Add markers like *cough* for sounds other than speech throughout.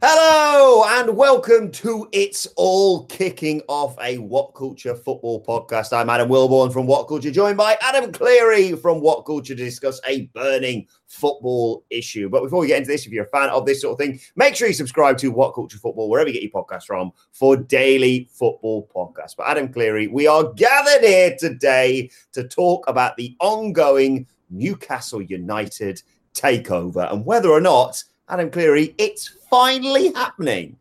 Hello and welcome to It's All Kicking Off, a What Culture football podcast. I'm Adam Wilborn from What Culture, joined by Adam Cleary from What Culture to discuss a burning football issue. But before we get into this, if you're a fan of this sort of thing, make sure you subscribe to What Culture Football, wherever you get your podcast from, for daily football podcasts. But Adam Cleary, we are gathered here today to talk about the ongoing Newcastle United takeover and whether or not, Adam Cleary, it's finally happening.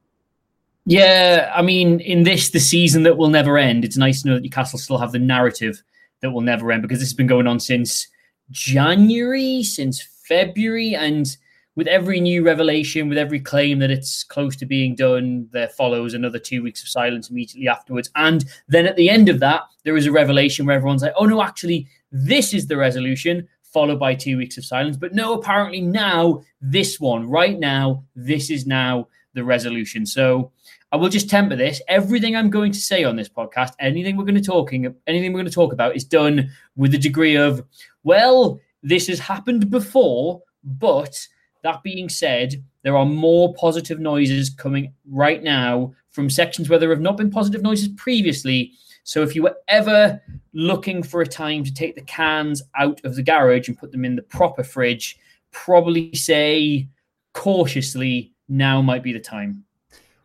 Yeah, I mean, in this, the season that will never end, it's nice to know that Newcastle still have the narrative that will never end because this has been going on since January, since February, and with every new revelation, with every claim that it's close to being done, there follows another two weeks of silence immediately afterwards. And then at the end of that, there is a revelation where everyone's like, oh no, actually, this is the resolution followed by two weeks of silence. But no, apparently now, this one, right now, this is now the resolution. So I will just temper this. Everything I'm going to say on this podcast, anything we're going to talking, anything we're going to talk about is done with a degree of, well, this has happened before, but that being said, there are more positive noises coming right now from sections where there have not been positive noises previously so if you were ever looking for a time to take the cans out of the garage and put them in the proper fridge, probably say cautiously now might be the time.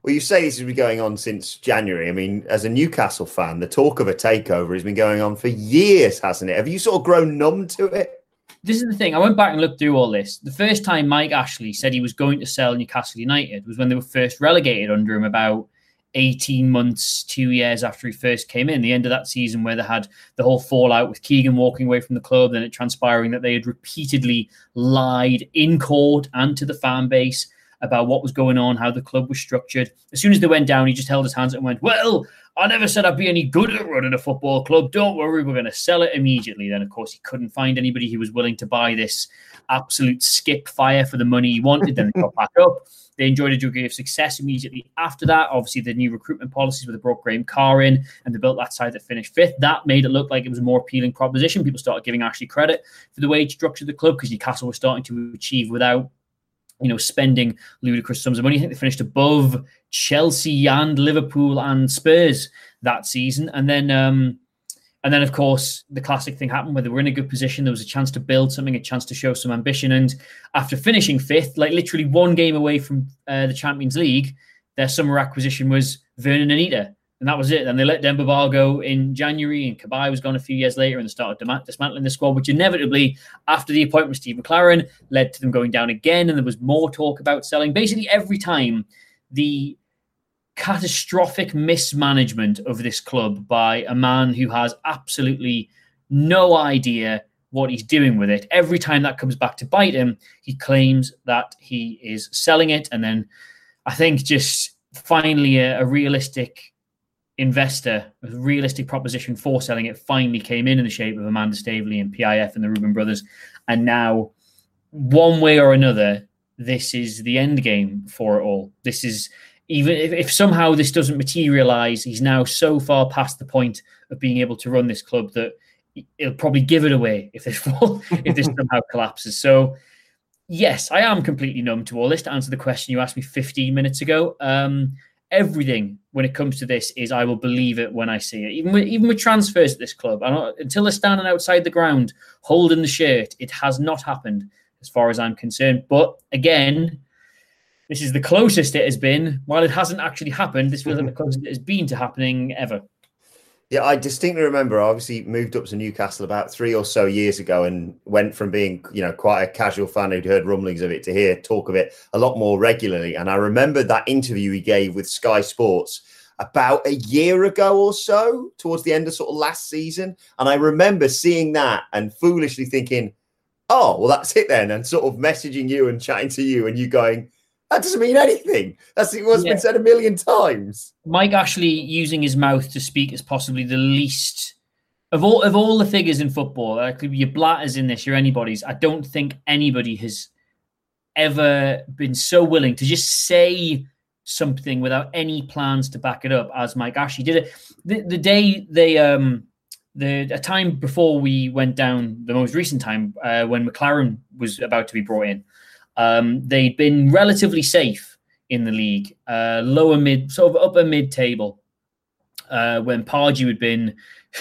Well, you say this has been going on since January. I mean, as a Newcastle fan, the talk of a takeover has been going on for years, hasn't it? Have you sort of grown numb to it? This is the thing. I went back and looked through all this. The first time Mike Ashley said he was going to sell Newcastle United was when they were first relegated under him about 18 months, two years after he first came in. The end of that season, where they had the whole fallout with Keegan walking away from the club, then it transpiring that they had repeatedly lied in court and to the fan base about what was going on, how the club was structured. As soon as they went down, he just held his hands and went, Well, I never said I'd be any good at running a football club. Don't worry, we're going to sell it immediately. Then, of course, he couldn't find anybody who was willing to buy this absolute skip fire for the money he wanted. Then they got back up. They enjoyed a degree of success immediately after that. Obviously, the new recruitment policies with the brought Graham Carr in and they built that side that finished fifth. That made it look like it was a more appealing proposition. People started giving Ashley credit for the wage structure of the club because Newcastle was starting to achieve without you know, spending ludicrous sums of money. I think they finished above Chelsea and Liverpool and Spurs that season. And then um, and then, of course, the classic thing happened where they were in a good position. There was a chance to build something, a chance to show some ambition. And after finishing fifth, like literally one game away from uh, the Champions League, their summer acquisition was Vurnon Anita. And that was it. And they let Demba Ba go in January, and Cabaye was gone a few years later, and they started dismantling the squad, which inevitably, after the appointment of Steve McClaren, led to them going down again. And there was more talk about selling. Basically, every time the catastrophic mismanagement of this club by a man who has absolutely no idea what he's doing with it. Every time that comes back to bite him, he claims that he is selling it. And then I think just finally a, a realistic investor, a realistic proposition for selling it finally came in in the shape of Amanda Staveley and PIF and the Reuben brothers. And now, one way or another, this is the end game for it all. This is even if, if somehow this doesn't materialize, he's now so far past the point of being able to run this club that he'll probably give it away if this *laughs* fall, if this somehow collapses. So, yes, I am completely numb to all this. To answer the question you asked me 15 minutes ago, um, everything when it comes to this is I will believe it when I see it. Even with, even with transfers at this club, not, until they're standing outside the ground holding the shirt, it has not happened. as far as I'm concerned. But again, this is the closest it has been. While it hasn't actually happened, this feels like the *laughs* closest it has been to happening ever. Yeah, I distinctly remember. I obviously moved up to Newcastle about three or so years ago, and went from being, you know, quite a casual fan who'd heard rumblings of it to hear talk of it a lot more regularly. And I remember that interview he gave with Sky Sports about a year ago or so, towards the end of sort of last season. And I remember seeing that and foolishly thinking, "Oh, well, that's it then," and sort of messaging you and chatting to you, and you going that doesn't mean anything. That's what's yeah. been said a million times. Mike Ashley using his mouth to speak is possibly the least of all of all the figures in football. Could be your Blatters in this, your anybody's. I don't think anybody has ever been so willing to just say something without any plans to back it up as Mike Ashley did it. The, the day they um the a time before we went down the most recent time uh, when McClaren was about to be brought in um, they'd been relatively safe in the league, uh, lower mid, sort of upper mid table. Uh, when Pardew had been,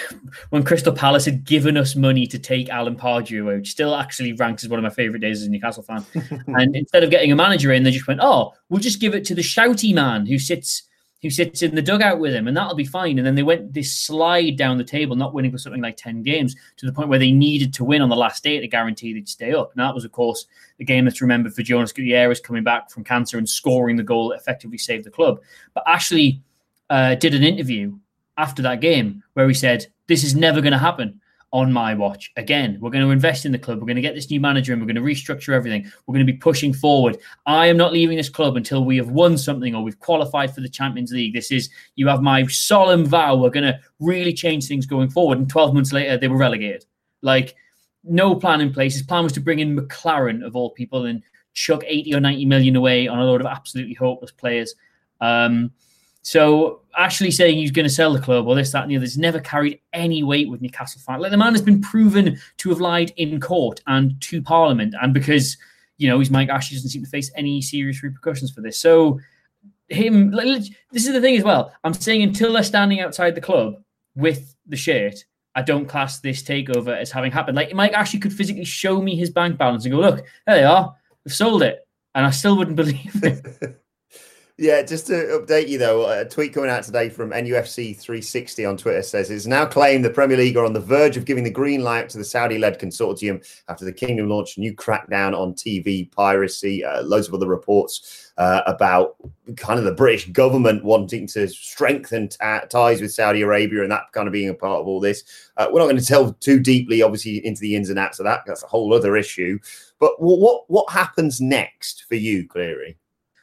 *laughs* when Crystal Palace had given us money to take Alan Pardew, which still actually ranks as one of my favourite days as a Newcastle fan. *laughs* and instead of getting a manager in, they just went, "Oh, we'll just give it to the shouty man who sits who sits in the dugout with him, and that'll be fine. And then they went this slide down the table, not winning for something like 10 games, to the point where they needed to win on the last day to guarantee they'd stay up. And that was, of course, the game that's remembered for Jonas Gutierrez coming back from cancer and scoring the goal that effectively saved the club. But Ashley uh, did an interview after that game where he said, This is never going to happen on my watch. Again, we're going to invest in the club. We're going to get this new manager and we're going to restructure everything. We're going to be pushing forward. I am not leaving this club until we have won something or we've qualified for the Champions League. This is, you have my solemn vow. We're going to really change things going forward. And 12 months later, they were relegated. Like, no plan in place. His plan was to bring in McClaren, of all people, and chuck 80 or 90 million away on a load of absolutely hopeless players. Um, so Ashley saying he's going to sell the club or this, that, and the other has never carried any weight with Newcastle fans. Like the man has been proven to have lied in court and to Parliament, and because you know he's Mike Ashley doesn't seem to face any serious repercussions for this. So him, this is the thing as well. I'm saying until they're standing outside the club with the shirt, I don't class this takeover as having happened. Like Mike Ashley could physically show me his bank balance and go, "Look, there they are. We've sold it," and I still wouldn't *laughs* believe it. Yeah, just to update you though, a tweet coming out today from NUFC 360 on Twitter says it's now claimed the Premier League are on the verge of giving the green light to the Saudi-led consortium after the kingdom launched a new crackdown on TV piracy. Uh, loads of other reports uh, about kind of the British government wanting to strengthen ties with Saudi Arabia and that kind of being a part of all this. Uh, we're not going to tell too deeply, obviously, into the ins and outs of that. That's a whole other issue. But what what happens next for you, Cleary?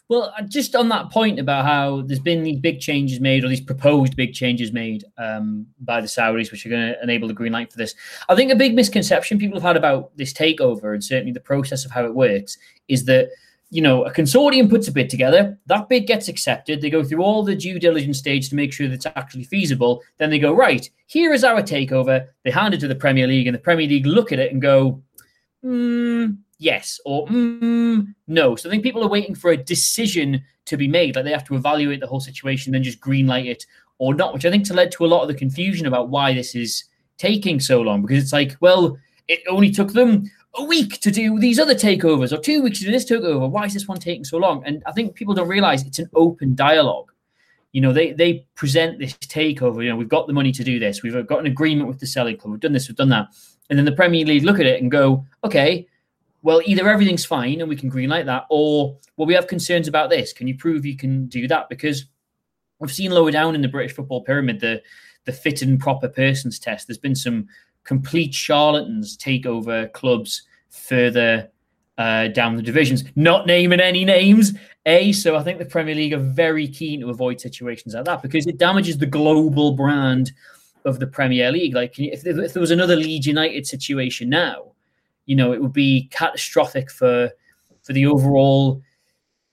Well, uh, just on that point about how there's been these big changes made, or these proposed big changes made um, by the Saudis, which are going to enable the green light for this. I think a big misconception people have had about this takeover, and certainly the process of how it works, is that you know a consortium puts a bid together, that bid gets accepted, they go through all the due diligence stage to make sure that it's actually feasible. Then they go right, here is our takeover. They hand it to the Premier League, and the Premier League look at it and go, hmm yes or mm, no. So I think people are waiting for a decision to be made. Like they have to evaluate the whole situation, then just greenlight it or not, which I think has led to a lot of the confusion about why this is taking so long. Because it's like, well, it only took them a week to do these other takeovers or two weeks to do this takeover. Why is this one taking so long? And I think people don't realize it's an open dialogue. You know, they they present this takeover. You know, we've got the money to do this. We've got an agreement with the selling club. We've done this. We've done that. And then the Premier League look at it and go, okay, well, either everything's fine and we can greenlight that, or well, we have concerns about this. Can you prove you can do that? Because we've seen lower down in the British football pyramid the the fit and proper persons test. There's been some complete charlatans take over clubs further uh, down the divisions. Not naming any names, a. So I think the Premier League are very keen to avoid situations like that because it damages the global brand of the Premier League. Like if, if there was another Leeds United situation now you know, it would be catastrophic for for the overall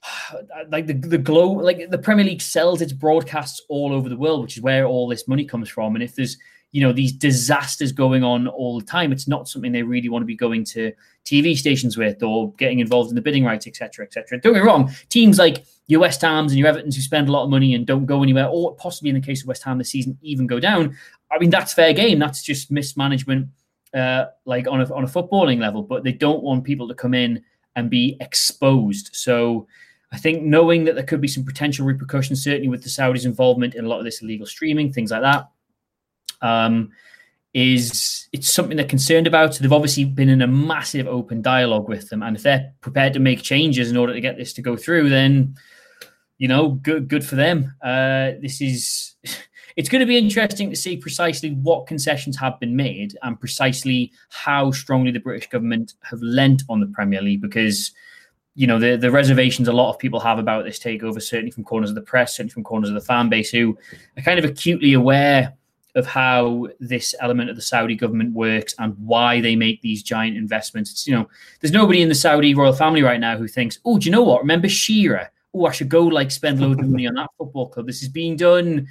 *sighs* like the the glow like the Premier League sells its broadcasts all over the world, which is where all this money comes from. And if there's you know these disasters going on all the time, it's not something they really want to be going to TV stations with or getting involved in the bidding rights, etc., etc. Don't get me wrong, teams like your West Hams and your Evertons who spend a lot of money and don't go anywhere, or possibly in the case of West Ham this season even go down. I mean that's fair game. That's just mismanagement uh, like on a on a footballing level, but they don't want people to come in and be exposed. So I think knowing that there could be some potential repercussions, certainly with the Saudis' involvement in a lot of this illegal streaming, things like that, um, is it's something they're concerned about. So they've obviously been in a massive open dialogue with them, and if they're prepared to make changes in order to get this to go through, then you know, good good for them. Uh, this is *laughs* it's going to be interesting to see precisely what concessions have been made and precisely how strongly the British government have lent on the Premier League because you know the the reservations a lot of people have about this takeover, certainly from corners of the press, certainly from corners of the fan base, who are kind of acutely aware of how this element of the Saudi government works and why they make these giant investments. It's, you know, there's nobody in the Saudi royal family right now who thinks, oh, do you know what? Remember Shearer? Oh, I should go like spend loads of money on that football club. This is being done,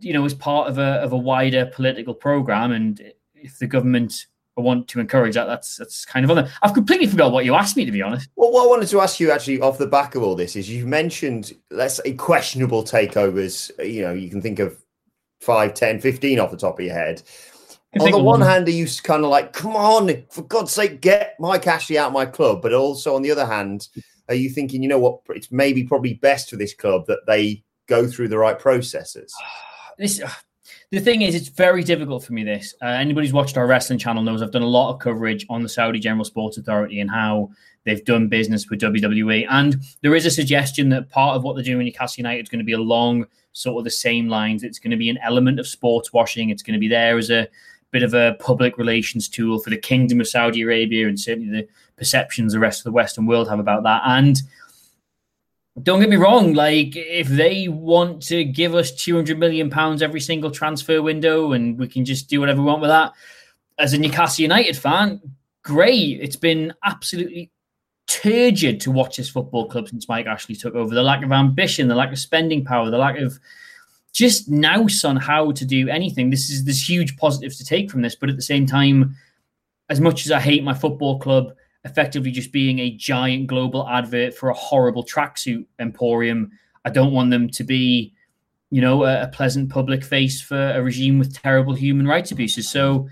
you know, as part of a of a wider political program. And if the government want to encourage that, that's that's kind of other. I've completely forgot what you asked me to be honest. Well, what I wanted to ask you actually off the back of all this is you mentioned let's say questionable takeovers. You know, you can think of 5, 10, 15 off the top of your head. On the one hand, are you kind of like, come on, for God's sake, get Mike Ashley out of my club? But also on the other hand, are you thinking, you know what, it's maybe probably best for this club that they go through the right processes? *sighs* *sighs* *sighs* This, the thing is, it's very difficult for me. This uh, anybody who's watched our wrestling channel knows I've done a lot of coverage on the Saudi General Sports Authority and how they've done business with WWE. And there is a suggestion that part of what they're doing in Newcastle United is going to be along sort of the same lines. It's going to be an element of sports washing. It's going to be there as a bit of a public relations tool for the Kingdom of Saudi Arabia and certainly the perceptions the rest of the Western world have about that. And don't get me wrong, like if they want to give us 200 million pounds every single transfer window and we can just do whatever we want with that, as a Newcastle United fan, great. It's been absolutely turgid to watch this football club since Mike Ashley took over. The lack of ambition, the lack of spending power, the lack of just nous on how to do anything. This is there's huge positives to take from this, but at the same time, as much as I hate my football club effectively just being a giant global advert for a horrible tracksuit emporium, I don't want them to be, you know, a, a pleasant public face for a regime with terrible human rights abuses. So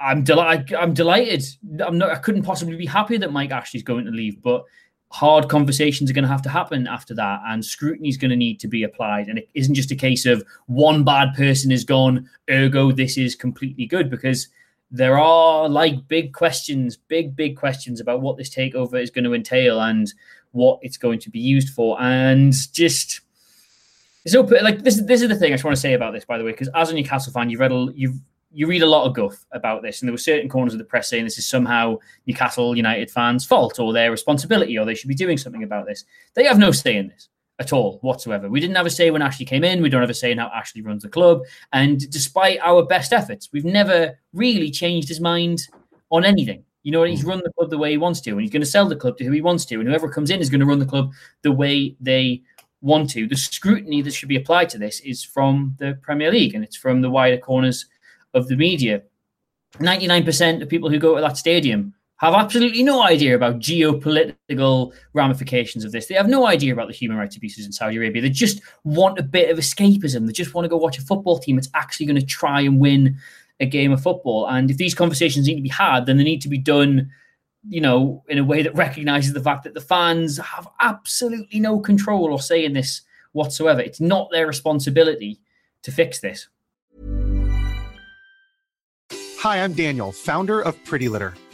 I'm delighted. I'm delighted. I'm not. I couldn't possibly be happier that Mike Ashley's going to leave, but hard conversations are going to have to happen after that, and scrutiny is going to need to be applied. And it isn't just a case of one bad person is gone, ergo this is completely good, because there are like big questions, big big questions about what this takeover is going to entail and what it's going to be used for, and just. So, like this, this is the thing I just want to say about this, by the way, because as a Newcastle fan, you've read, a, you've you read a lot of guff about this, and there were certain corners of the press saying this is somehow Newcastle United fans' fault or their responsibility, or they should be doing something about this. They have no say in this at all whatsoever. We didn't have a say when Ashley came in. We don't have a say in how Ashley runs the club. And despite our best efforts, we've never really changed his mind on anything. You know, he's mm. run the club the way he wants to, and he's going to sell the club to who he wants to, and whoever comes in is going to run the club the way they want to. The scrutiny that should be applied to this is from the Premier League, and it's from the wider corners of the media. 99% of people who go to that stadium have absolutely no idea about geopolitical ramifications of this. They have no idea about the human rights abuses in Saudi Arabia. They just want a bit of escapism. They just want to go watch a football team that's actually going to try and win a game of football. And if these conversations need to be had, then they need to be done, you know, in a way that recognizes the fact that the fans have absolutely no control or say in this whatsoever. It's not their responsibility to fix this. Hi, I'm Daniel, founder of Pretty Litter.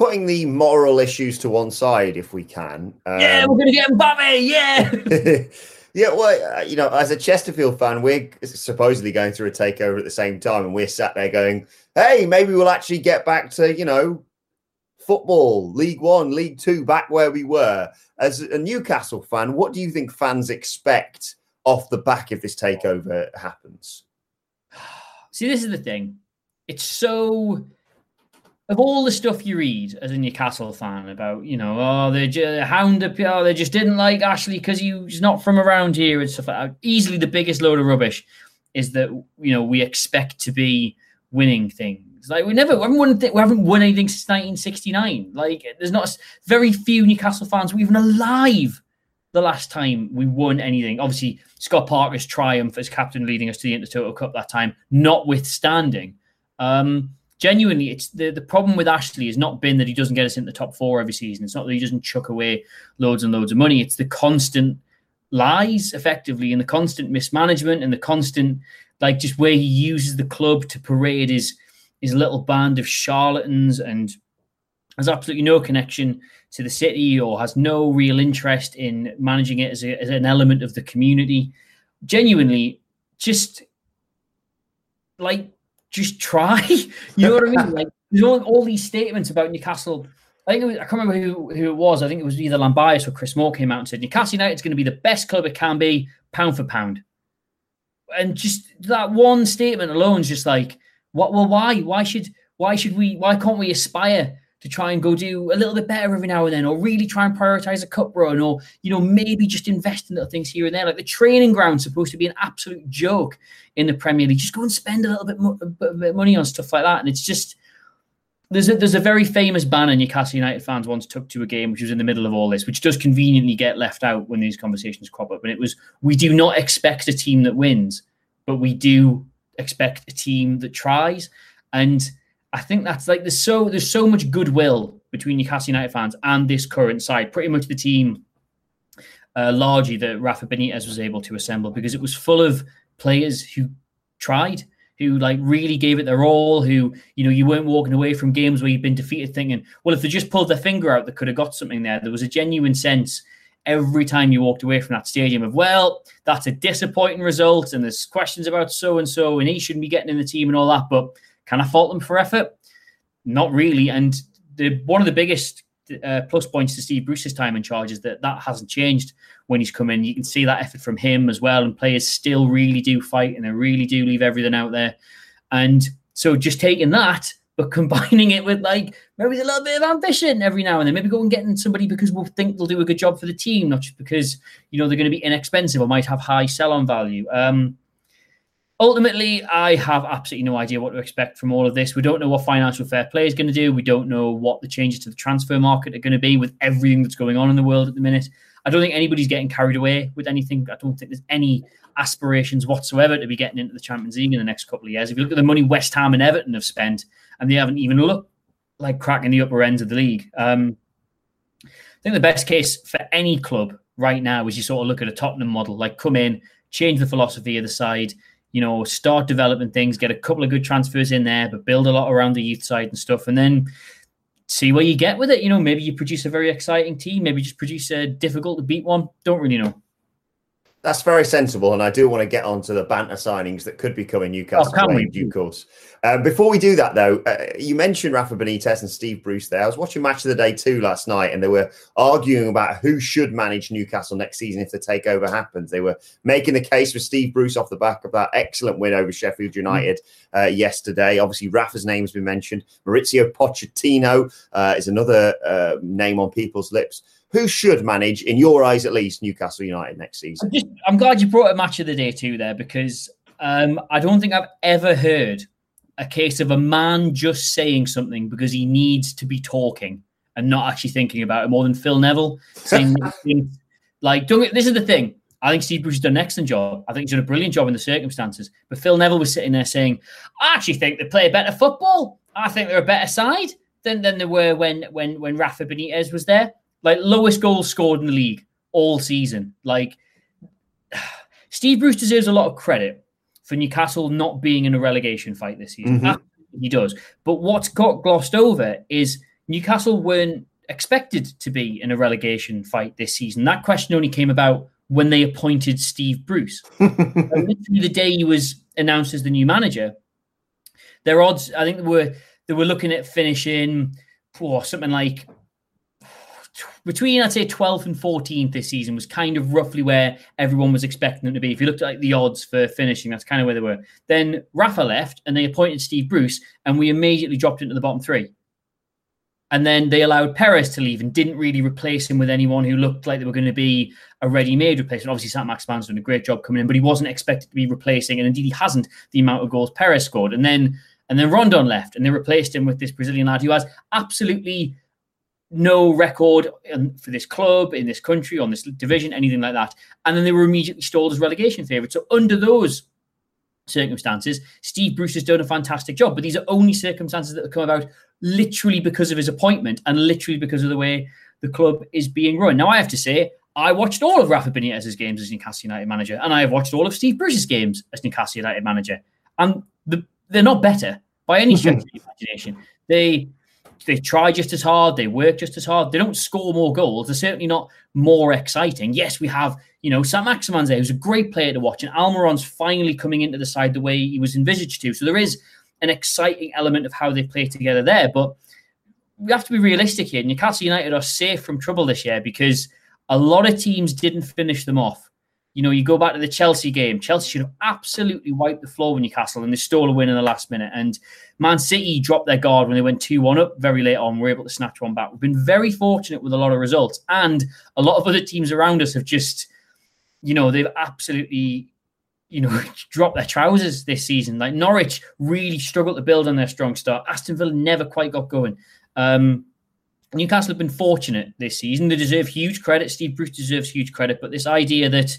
Putting the moral issues to one side, if we can. Um, yeah, we're gonna get Mbappe. Yeah. *laughs* yeah, well, uh, you know, as a Chesterfield fan, we're supposedly going through a takeover at the same time, and we're sat there going, "Hey, maybe we'll actually get back to you know football, League One, League Two, back where we were." As a Newcastle fan, what do you think fans expect off the back if this takeover happens? *sighs* See, this is the thing. It's so of all the stuff you read as a Newcastle fan about, you know, oh, they just hound up, oh, they just didn't like Ashley because he's not from around here and stuff like that. Easily the biggest load of rubbish is that you know we expect to be winning things. Like we never, we haven't won, we haven't won anything since 1969. Like there's not very few Newcastle fans were even alive the last time we won anything. Obviously, Scott Parker's triumph as captain leading us to the Intertoto Cup that time, notwithstanding. Um, genuinely, it's the, the problem with Ashley has not been that he doesn't get us in the top four every season. It's not that he doesn't chuck away loads and loads of money. It's the constant lies, effectively, and the constant mismanagement and the constant, like, just where he uses the club to parade his his little band of charlatans and has absolutely no connection to the city or has no real interest in managing it as, a, as an element of the community. Genuinely, just like just try. *laughs* you know what I mean? Like there's all, all these statements about Newcastle. I think was, I can't remember who, who it was. I think it was either Llambias or Chris Mort came out and said Newcastle United's going to be the best club it can be, pound for pound. And just that one statement alone is just like, what? Well, why? Why should? Why should we? Why can't we aspire to try and go do a little bit better every now and then, or really try and prioritize a cup run, or you know maybe just invest in little things here and there. Like the training ground's supposed to be an absolute joke in the Premier League. Just go and spend a little bit, mo- bit of money on stuff like that, and it's just there's a, there's a very famous banner Newcastle United fans once took to a game, which was in the middle of all this, which does conveniently get left out when these conversations crop up. And it was, we do not expect a team that wins, but we do expect a team that tries. And I think that's like there's so there's so much goodwill between Newcastle United fans and this current side. Pretty much the team uh, largely that Rafa Benitez was able to assemble because it was full of players who tried, who like really gave it their all. Who you know you weren't walking away from games where you've been defeated thinking, well, if they just pulled their finger out, they could have got something there. There was a genuine sense every time you walked away from that stadium of well, that's a disappointing result, and there's questions about so and so, and he shouldn't be getting in the team and all that, but can I fault them for effort? Not really. And the one of the biggest uh, plus points to Steve Bruce's time in charge is that that hasn't changed when he's come in. You can see that effort from him as well, and players still really do fight and they really do leave everything out there. And so just taking that, but *laughs* combining it with like maybe a little bit of ambition every now and then, maybe go and getting somebody because we'll think they'll do a good job for the team, not just because you know they're going to be inexpensive or might have high sell-on value. Um, ultimately, I have absolutely no idea what to expect from all of this. We don't know what financial fair play is going to do. We don't know what the changes to the transfer market are going to be with everything that's going on in the world at the minute. I don't think anybody's getting carried away with anything. I don't think there's any aspirations whatsoever to be getting into the Champions League in the next couple of years. If you look at the money West Ham and Everton have spent, and they haven't even looked like cracking the upper ends of the league. Um, I think the best case for any club right now is you sort of look at a Tottenham model, like come in, change the philosophy of the side, you know, start developing things, get a couple of good transfers in there, but build a lot around the youth side and stuff, and then see where you get with it. You know, maybe you produce a very exciting team, maybe just produce a difficult to beat one. Don't really know. That's very sensible, and I do want to get on to the banter signings that could be coming Newcastle Oh, in due course. Um, before we do that, though, uh, you mentioned Rafa Benitez and Steve Bruce there. I was watching Match of the Day two last night, and they were arguing about who should manage Newcastle next season if the takeover happens. They were making the case for Steve Bruce off the back of that excellent win over Sheffield United uh, yesterday. Obviously, Rafa's name has been mentioned. Mauricio Pochettino uh, is another uh, name on people's lips. Who should manage, in your eyes at least, Newcastle United next season? I'm, just, I'm glad you brought a match of the day too there because um, I don't think I've ever heard a case of a man just saying something because he needs to be talking and not actually thinking about it more than Phil Neville saying *laughs* like, don't this is the thing. I think Steve Bruce has done an excellent job. I think he's done a brilliant job in the circumstances. But Phil Neville was sitting there saying, I actually think they play better football. I think they're a better side than, than they were when when when Rafa Benitez was there. Like lowest goals scored in the league all season. Like *sighs* Steve Bruce deserves a lot of credit for Newcastle not being in a relegation fight this season. Mhm. He does. But what's got glossed over is Newcastle weren't expected to be in a relegation fight this season. That question only came about when they appointed Steve Bruce. *laughs* Literally the day he was announced as the new manager, their odds, I think they were they were looking at finishing oh, something like between I'd say 12th and 14th this season was kind of roughly where everyone was expecting them to be. If you looked at like the odds for finishing, that's kind of where they were. Then Rafa left and they appointed Steve Bruce, and we immediately dropped into the bottom three. And then they allowed Perez to leave and didn't really replace him with anyone who looked like they were going to be a ready-made replacement. Obviously, St. Maximin's done a great job coming in, but he wasn't expected to be replacing, and indeed he hasn't the amount of goals Perez scored. And then and then Rondon left, and they replaced him with this Brazilian lad who has absolutely no record for this club, in this country, on this division, anything like that. And then they were immediately stalled as relegation favourites. So under those circumstances, Steve Bruce has done a fantastic job. But these are only circumstances that have come about literally because of his appointment and literally because of the way the club is being run. Now, I have to say, I watched all of Rafa Benitez's games as Newcastle United manager, and I have watched all of Steve Bruce's games as Newcastle United manager. And the, they're not better by any stretch of the imagination. They they try just as hard, they work just as hard. They don't score more goals. They're certainly not more exciting. Yes, we have, you know, St. Maximin's who's a great player to watch, and Almiron's finally coming into the side the way he was envisaged to. So there is an exciting element of how they play together there. But we have to be realistic here. Newcastle United are safe from trouble this year because a lot of teams didn't finish them off. You know, you go back to the Chelsea game. Chelsea should have absolutely wiped the floor with Newcastle, and they stole a win in the last minute. And Man City dropped their guard when they went 2 1 up very late on. We're able to snatch one back. We've been very fortunate with a lot of results. And a lot of other teams around us have just, you know, they've absolutely, you know, *laughs* dropped their trousers this season. Like Norwich really struggled to build on their strong start. Aston Villa never quite got going. Um, Newcastle have been fortunate this season. They deserve huge credit. Steve Bruce deserves huge credit. But this idea that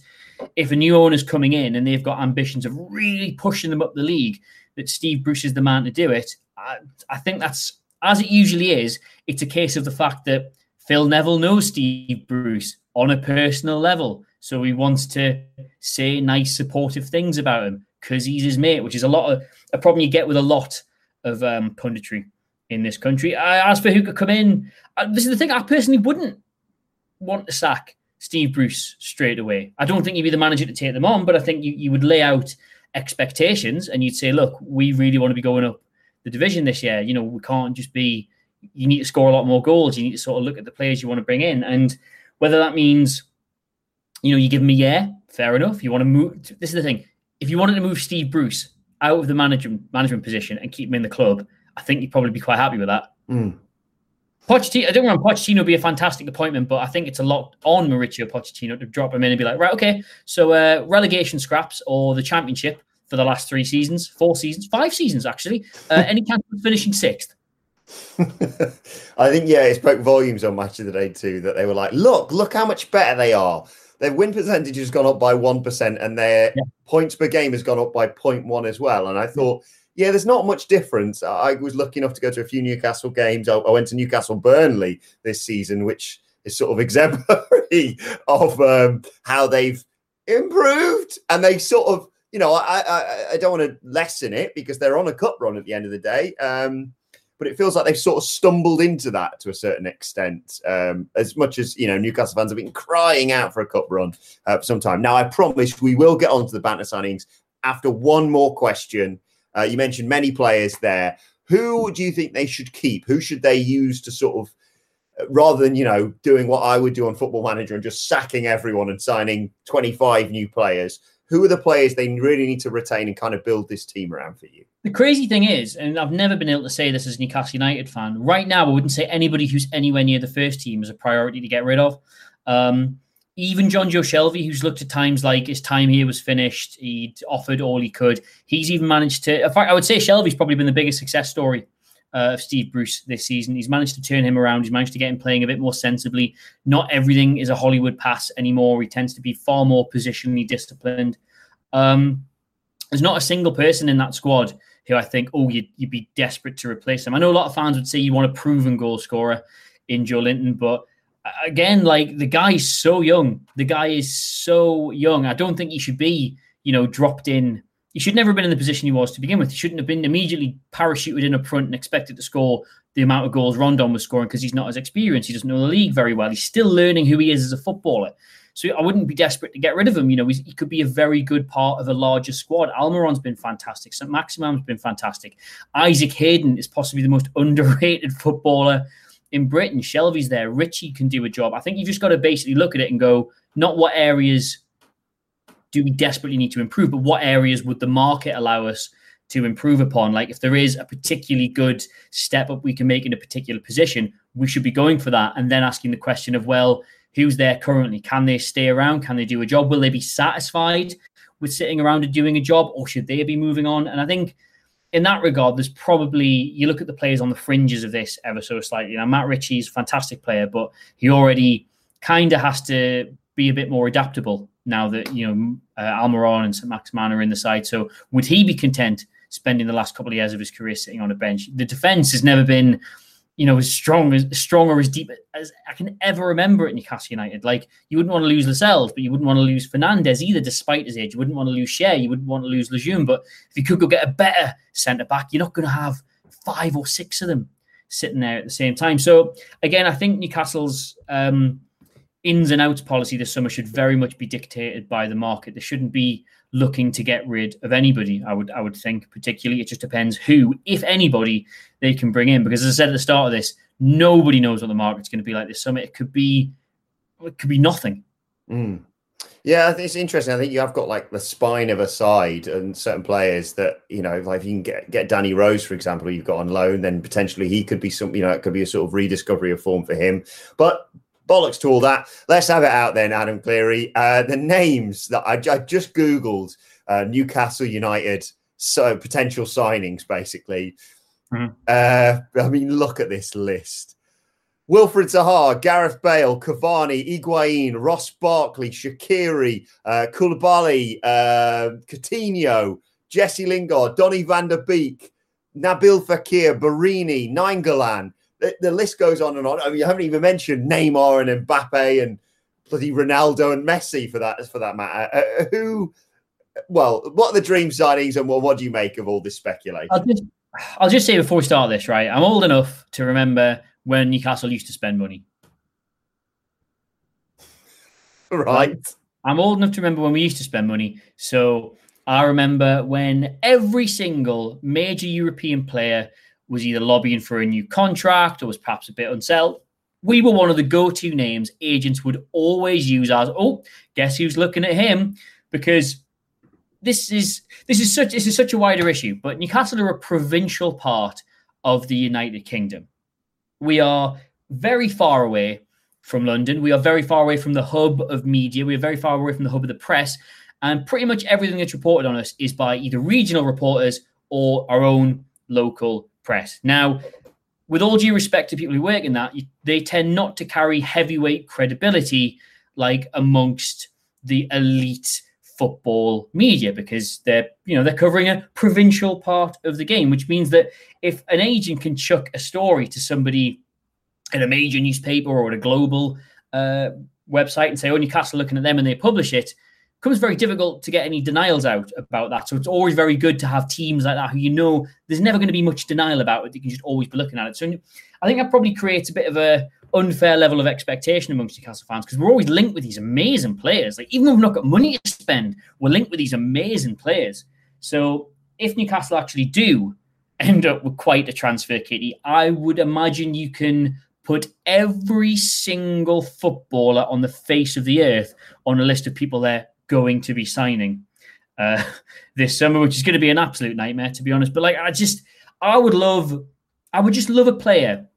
if a new owner's coming in and they've got ambitions of really pushing them up the league, that Steve Bruce is the man to do it, I, I think that's as it usually is. It's a case of the fact that Phil Neville knows Steve Bruce on a personal level. So he wants to say nice, supportive things about him because he's his mate, which is a lot of a problem you get with a lot of um, punditry in this country. As for who could come in, uh, this is the thing. I personally wouldn't want to sack Steve Bruce straight away. I don't think he'd be the manager to take them on, but I think you, you would lay out expectations and you'd say, look, we really want to be going up the division this year. You know, we can't just be, you need to score a lot more goals. You need to sort of look at the players you want to bring in. And whether that means, you know, you give them a year, fair enough. You want to move, this is the thing. If you wanted to move Steve Bruce out of the management management position and keep him in the club, I think you'd probably be quite happy with that. Mm. Pochettino, I don't want Pochettino would be a fantastic appointment, but I think it's a lot on Mauricio Pochettino to drop him in and be like, right, okay, so uh, relegation scraps or the championship for the last three seasons, four seasons, five seasons actually. Uh, *laughs* any chance of finishing sixth? *laughs* I think yeah, it spoke volumes on Match of the Day too that they were like, look, look how much better they are. Their win percentage has gone up by one percent, and their Yeah. points per game has gone up by 0.1 as well. And I thought, yeah, there's not much difference. I was lucky enough to go to a few Newcastle games. I, I went to Newcastle Burnley this season, which is sort of *laughs* exemplary of um, how they've improved, and they sort of. You know, I, I I don't want to lessen it because they're on a cup run at the end of the day. Um, but it feels like they've sort of stumbled into that to a certain extent. Um, as much as you know, Newcastle fans have been crying out for a cup run uh, for some time. Now, I promise we will get on to the banter signings after one more question. Uh, you mentioned many players there. Who do you think they should keep? Who should they use to sort of uh, rather than you know doing what I would do on Football Manager and just sacking everyone and signing twenty five new players? Who are the players they really need to retain and kind of build this team around for you? The crazy thing is, and I've never been able to say this as a Newcastle United fan, right now I wouldn't say anybody who's anywhere near the first team is a priority to get rid of. Um, even Jonjo Shelvey, who's looked at times like his time here was finished, he'd offered all he could. He's even managed to. In fact, I would say Shelvey's probably been the biggest success story uh, of Steve Bruce this season. He's managed to turn him around. He's managed to get him playing a bit more sensibly. Not everything is a Hollywood pass anymore. He tends to be far more positionally disciplined. Um, there's not a single person in that squad who I think, oh, you'd, you'd be desperate to replace him. I know a lot of fans would say you want a proven goal scorer in Joelinton, but again, like the guy is so young. The guy is so young. I don't think he should be, you know, dropped in. He should never have been in the position he was to begin with. He shouldn't have been immediately parachuted in up front and expected to score the amount of goals Rondon was scoring because he's not as experienced. He doesn't know the league very well. He's still learning who he is as a footballer. So I wouldn't be desperate to get rid of him. You know, he could be a very good part of a larger squad. Almiron's been fantastic. St. Maximin's been fantastic. Isaac Hayden is possibly the most *laughs* underrated footballer in Britain. Shelvey's there. Ritchie can do a job. I think you just got to basically look at it and go, not what areas do we desperately need to improve, but what areas would the market allow us to improve upon? Like if there is a particularly good step up we can make in a particular position, we should be going for that and then asking the question of, well, who's there currently? Can they stay around? Can they do a job? Will they be satisfied with sitting around and doing a job, or should they be moving on? And I think in that regard, there's probably you look at the players on the fringes of this ever so slightly. Now, Matt Ritchie's fantastic player, but he already kind of has to be a bit more adaptable now that you know uh, Almiron and St. Maximin are in the side. So, would he be content spending the last couple of years of his career sitting on a bench? The defense has never been you know, as strong as strong or as deep as I can ever remember at Newcastle United. Like you wouldn't want to lose Lascelles, but you wouldn't want to lose Fernandez either, despite his age. You wouldn't want to lose Schär, you wouldn't want to lose Lejeune. But if you could go get a better centre back, you're not going to have five or six of them sitting there at the same time. So again, I think Newcastle's um, ins and outs policy this summer should very much be dictated by the market. There shouldn't be looking to get rid of anybody. I would I would think particularly it just depends who, if anybody, they can bring in. Because as I said at the start of this, nobody knows what the market's going to be like this summer. It could be it could be nothing. Mm. Yeah, it's interesting. I think you have got like the spine of a side and certain players that you know, like if you can get get Danny Rose, for example, you've got on loan, then potentially he could be some, you know, it could be a sort of rediscovery of form for him. But bollocks to all that. Let's have it out then, Adam Cleary. Uh, the names that I, I just Googled uh, Newcastle United, so potential signings basically. Mm-hmm. Uh, I mean, look at this list. Wilfried Zaha, Gareth Bale, Cavani, Higuain, Ross Barkley, Shaqiri, uh, Koulibaly, uh, Coutinho, Jesse Lingard, Donny van der Beek, Nabil Fekir, Barini, Nainggolan, the, the, list goes on and on. I mean, you haven't even mentioned Neymar and Mbappe and bloody Ronaldo and Messi for that for that matter. Uh, uh who? Well, what are the dream signings and what, what do you make of all this speculation? I'll just, I'll just say before we start this, right? I'm old enough to remember when Newcastle used to spend money. Right. I'm old enough to remember when we used to spend money. So I remember when every single major European player was either lobbying for a new contract or was perhaps a bit unsettled. We were one of the go-to names agents would always use as, oh, guess who's looking at him? Because this is this is such this is such a wider issue. But Newcastle are a provincial part of the United Kingdom. We are very far away from London. We are very far away from the hub of media. We are very far away from the hub of the press. And pretty much everything that's reported on us is by either regional reporters or our own local press. Now, with all due respect to people who work in that, they tend not to carry heavyweight credibility like amongst the elite football media because they're you know they're covering a provincial part of the game which means that if an agent can chuck a story to somebody in a major newspaper or at a global uh, website and say oh newcastle looking at them and they publish it becomes very difficult to get any denials out about that. So it's always very good to have teams like that who you know there's never going to be much denial about it. You can just always be looking at it. So I think that probably creates a bit of a unfair level of expectation amongst Newcastle fans because we're always linked with these amazing players. Like even though we've not got money to spend, we're linked with these amazing players. So if Newcastle actually do end up with quite a transfer kitty, I would imagine you can put every single footballer on the face of the earth on a list of people there going to be signing uh, *laughs* this summer, which is going to be an absolute nightmare, to be honest. But like, I just, I would love, I would just love a player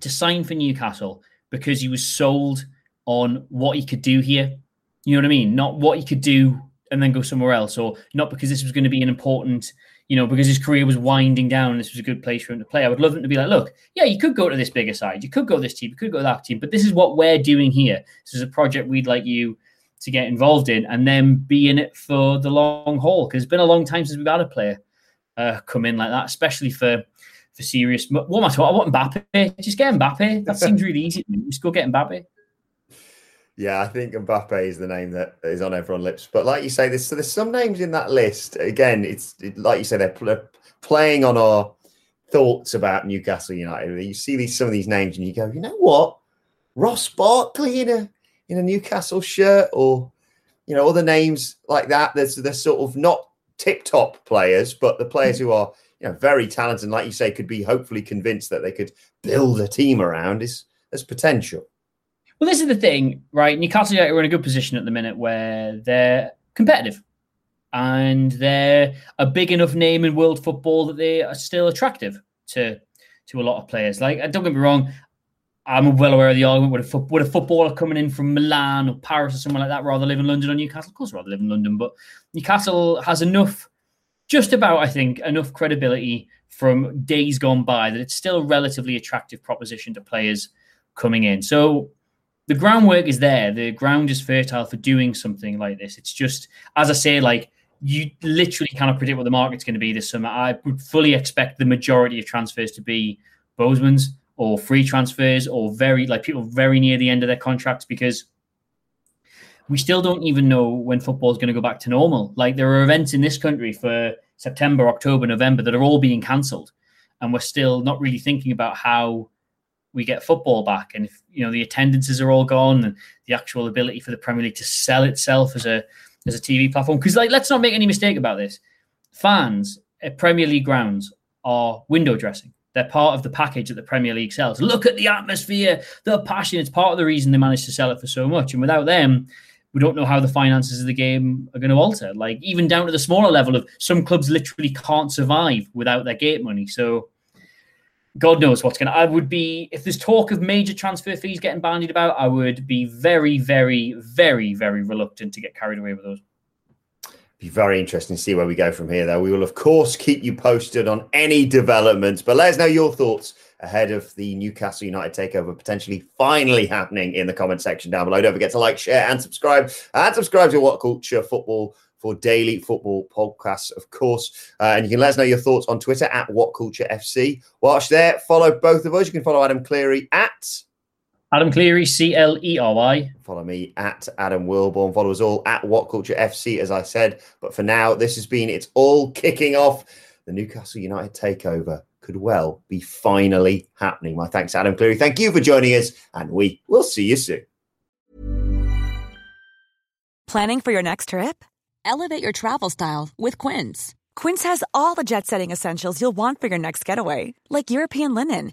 to sign for Newcastle because he was sold on what he could do here. You know what I mean? Not what he could do and then go somewhere else, or not because this was going to be an important, you know, because his career was winding down and this was a good place for him to play. I would love him to be like, look, yeah, you could go to this bigger side, you could go to this team, you could go to that team, but this is what we're doing here. This is a project we'd like you to get involved in and then be in it for the long haul. Because it's been a long time since we've had a player uh, come in like that, especially for for serious. What am I talking? I want Mbappe. Just get Mbappe. That *laughs* seems really easy. Just go get Mbappe. Yeah, I think Mbappe is the name that is on everyone's lips. But like you say, there's so there's some names in that list. Again, it's it, like you say, they're pl- playing on our thoughts about Newcastle United. You see these some of these names, and you go, you know what, Ross Barkley in a in a Newcastle shirt, or you know other names like that. There's they're sort of not tip top players, but the players who are you know very talented, and like you say, could be hopefully convinced that they could build a team around is there's potential. Well, this is the thing, right? Newcastle are in a good position at the minute where they're competitive and they're a big enough name in world football that they are still attractive to to a lot of players. Like, uh, don't get me wrong, I'm well aware of the argument with a, fo- with a footballer coming in from Milan or Paris or somewhere like that rather live in London or Newcastle. Of course, rather live in London, but Newcastle has enough, just about, I think, enough credibility from days gone by that it's still a relatively attractive proposition to players coming in. So the groundwork is there. The ground is fertile for doing something like this. It's just, as I say, like you literally cannot predict what the market's going to be this summer. I would fully expect the majority of transfers to be Bosman's or free transfers or very like people very near the end of their contracts because we still don't even know when football is going to go back to normal. Like there are events in this country for September, October, November that are all being cancelled, and we're still not really thinking about how we get football back. And if you know the attendances are all gone, and the actual ability for the Premier League to sell itself as a as a TV platform, because like let's not make any mistake about this, fans at Premier League grounds are window dressing. They're part of the package that the Premier League sells. Look at the atmosphere, the passion. It's part of the reason they managed to sell it for so much. And without them, we don't know how the finances of the game are going to alter. Like even down to the smaller level of some clubs literally can't survive without their gate money. So God knows what's going to. I would be if there's talk of major transfer fees getting bandied about. I would be very, very, very, very reluctant to get carried away with those. Be very interesting to see where we go from here, though. We will, of course, keep you posted on any developments, but let us know your thoughts ahead of the Newcastle United takeover potentially finally happening in the comment section down below. Don't forget to like, share, and subscribe. And subscribe to What Culture Football for daily football podcasts, of course. Uh, and you can let us know your thoughts on Twitter at What Culture FC. Whilst there, follow both of us. You can follow Adam Clery at Adam Clery, C L E R Y. Follow me at Adam Wilborn. Follow us all at What Culture FC, as I said. But for now, this has been It's All Kicking Off. The Newcastle United takeover could well be finally happening. My thanks, Adam Clery. Thank you for joining us, and we will see you soon. Planning for your next trip? Elevate your travel style with Quince. Quince has all the jet setting essentials you'll want for your next getaway, like European linen,